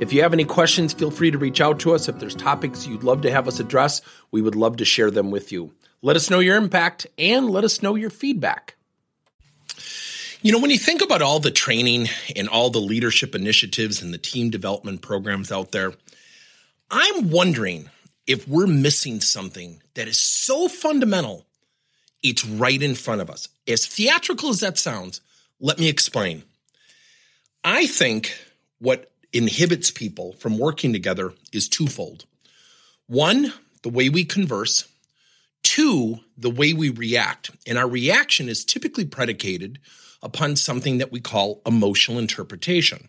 If you have any questions, feel free to reach out to us. If there's topics you'd love to have us address, we would love to share them with you. Let us know your impact and let us know your feedback. You know, when you think about all the training and all the leadership initiatives and the team development programs out there, I'm wondering if we're missing something that is so fundamental, it's right in front of us. As theatrical as that sounds, let me explain. I think what inhibits people from working together is twofold. One, the way we converse. Two, the way we react. And our reaction is typically predicated upon something that we call emotional interpretation.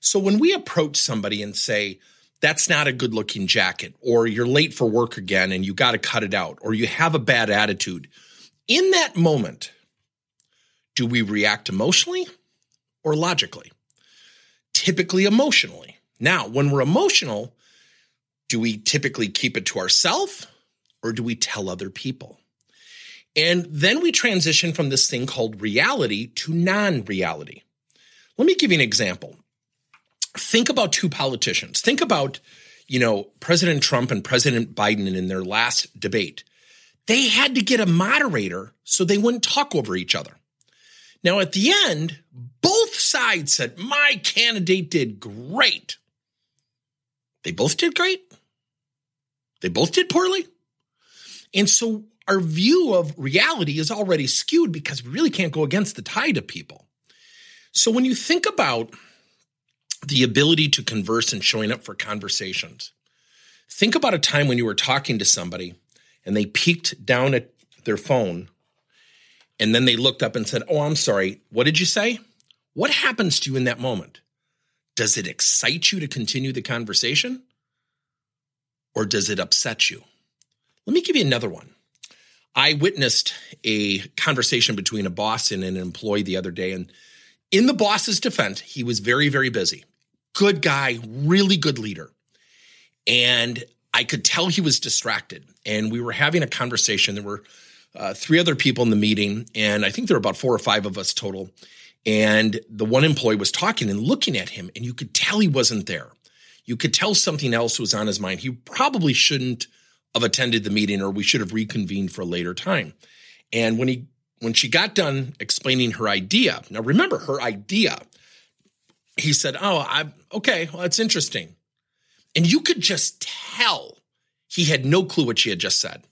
So when we approach somebody and say, that's not a good looking jacket, or you're late for work again and you got to cut it out, or you have a bad attitude, in that moment, do we react emotionally or logically? Typically emotionally. Now, when we're emotional, do we typically keep it to ourselves or do we tell other people? And then we transition from this thing called reality to non reality. Let me give you an example. Think about two politicians. Think about, you know, President Trump and President Biden in their last debate. They had to get a moderator so they wouldn't talk over each other. Now, at the end, both sides said, My candidate did great. They both did great. They both did poorly. And so our view of reality is already skewed because we really can't go against the tide of people. So when you think about the ability to converse and showing up for conversations, think about a time when you were talking to somebody and they peeked down at their phone and then they looked up and said, Oh, I'm sorry. What did you say? What happens to you in that moment? Does it excite you to continue the conversation? Or does it upset you? Let me give you another one. I witnessed a conversation between a boss and an employee the other day. And in the boss's defense, he was very, very busy. Good guy, really good leader. And I could tell he was distracted. And we were having a conversation. There were uh, three other people in the meeting, and I think there were about four or five of us total. And the one employee was talking and looking at him, and you could tell he wasn't there. You could tell something else was on his mind. He probably shouldn't have attended the meeting, or we should have reconvened for a later time. And when he when she got done explaining her idea, now remember her idea, he said, "Oh, I okay, well that's interesting," and you could just tell he had no clue what she had just said.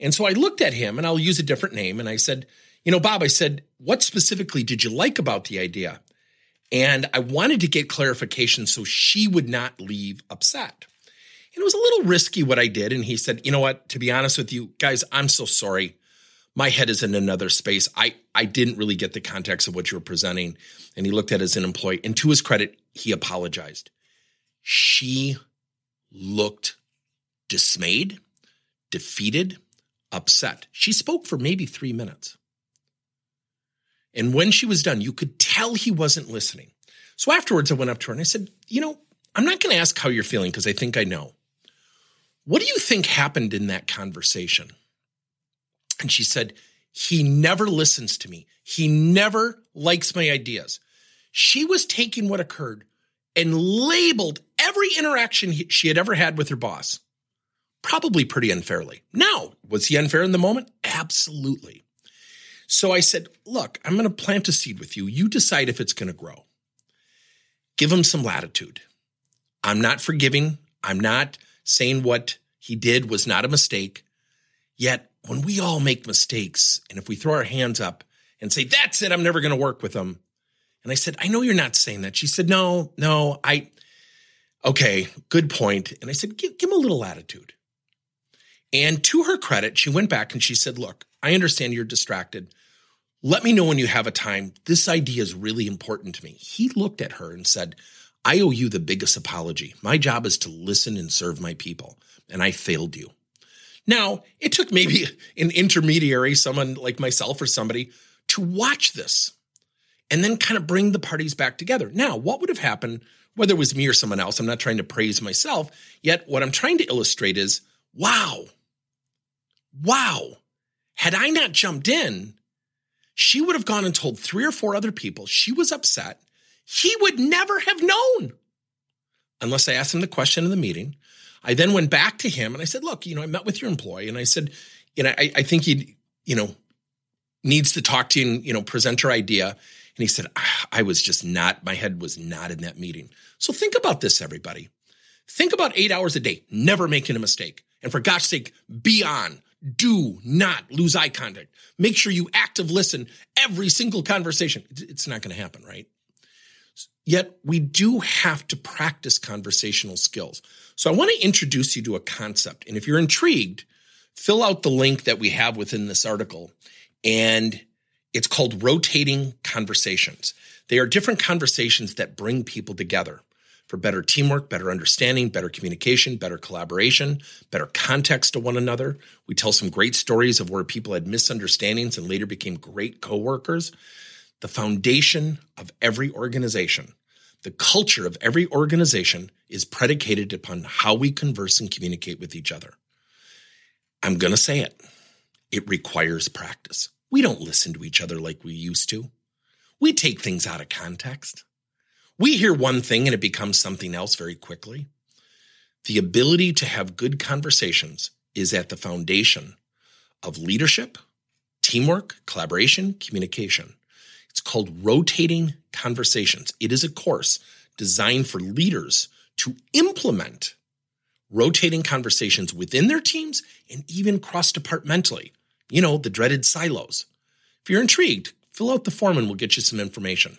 And so I looked at him and I'll use a different name. And I said, You know, Bob, I said, What specifically did you like about the idea? And I wanted to get clarification so she would not leave upset. And it was a little risky what I did. And he said, You know what? To be honest with you, guys, I'm so sorry. My head is in another space. I, I didn't really get the context of what you were presenting. And he looked at it as an employee. And to his credit, he apologized. She looked dismayed, defeated, upset. She spoke for maybe three minutes. And when she was done, you could tell he wasn't listening. So afterwards, I went up to her and I said, You know, I'm not going to ask how you're feeling because I think I know. What do you think happened in that conversation? And she said, He never listens to me. He never likes my ideas. She was taking what occurred and labeled every interaction she had ever had with her boss probably pretty unfairly. Now, was he unfair in the moment? Absolutely. So I said, look, I'm going to plant a seed with you. You decide if it's going to grow. Give him some latitude. I'm not forgiving. I'm not saying what he did was not a mistake. Yet, when we all make mistakes, and if we throw our hands up and say, that's it, I'm never going to work with him. And I said, I know you're not saying that. She said, no, no, I, okay, good point. And I said, give, give him a little latitude. And to her credit, she went back and she said, Look, I understand you're distracted. Let me know when you have a time. This idea is really important to me. He looked at her and said, I owe you the biggest apology. My job is to listen and serve my people, and I failed you. Now, it took maybe an intermediary, someone like myself or somebody, to watch this and then kind of bring the parties back together. Now, what would have happened, whether it was me or someone else? I'm not trying to praise myself, yet what I'm trying to illustrate is wow, wow, had I not jumped in, she would have gone and told three or four other people she was upset. He would never have known unless I asked him the question in the meeting. I then went back to him and I said, look, you know, I met with your employee and I said, you know, I, I think he, you know, needs to talk to you and, you know, present her idea. And he said, ah, I was just not, my head was not in that meeting. So think about this, everybody. Think about eight hours a day, never making a mistake. And for God's sake, be on. Do not lose eye contact. Make sure you active listen every single conversation. It's not going to happen, right? Yet we do have to practice conversational skills. So I want to introduce you to a concept. And if you're intrigued, fill out the link that we have within this article. And it's called rotating conversations. They are different conversations that bring people together for better teamwork, better understanding, better communication, better collaboration, better context to one another. We tell some great stories of where people had misunderstandings and later became great coworkers. The foundation of every organization, the culture of every organization is predicated upon how we converse and communicate with each other. I'm going to say it. It requires practice. We don't listen to each other like we used to. We take things out of context. We hear one thing and it becomes something else very quickly. The ability to have good conversations is at the foundation of leadership, teamwork, collaboration, communication. It's called rotating conversations. It is a course designed for leaders to implement rotating conversations within their teams and even cross departmentally you know, the dreaded silos. If you're intrigued, fill out the form and we'll get you some information.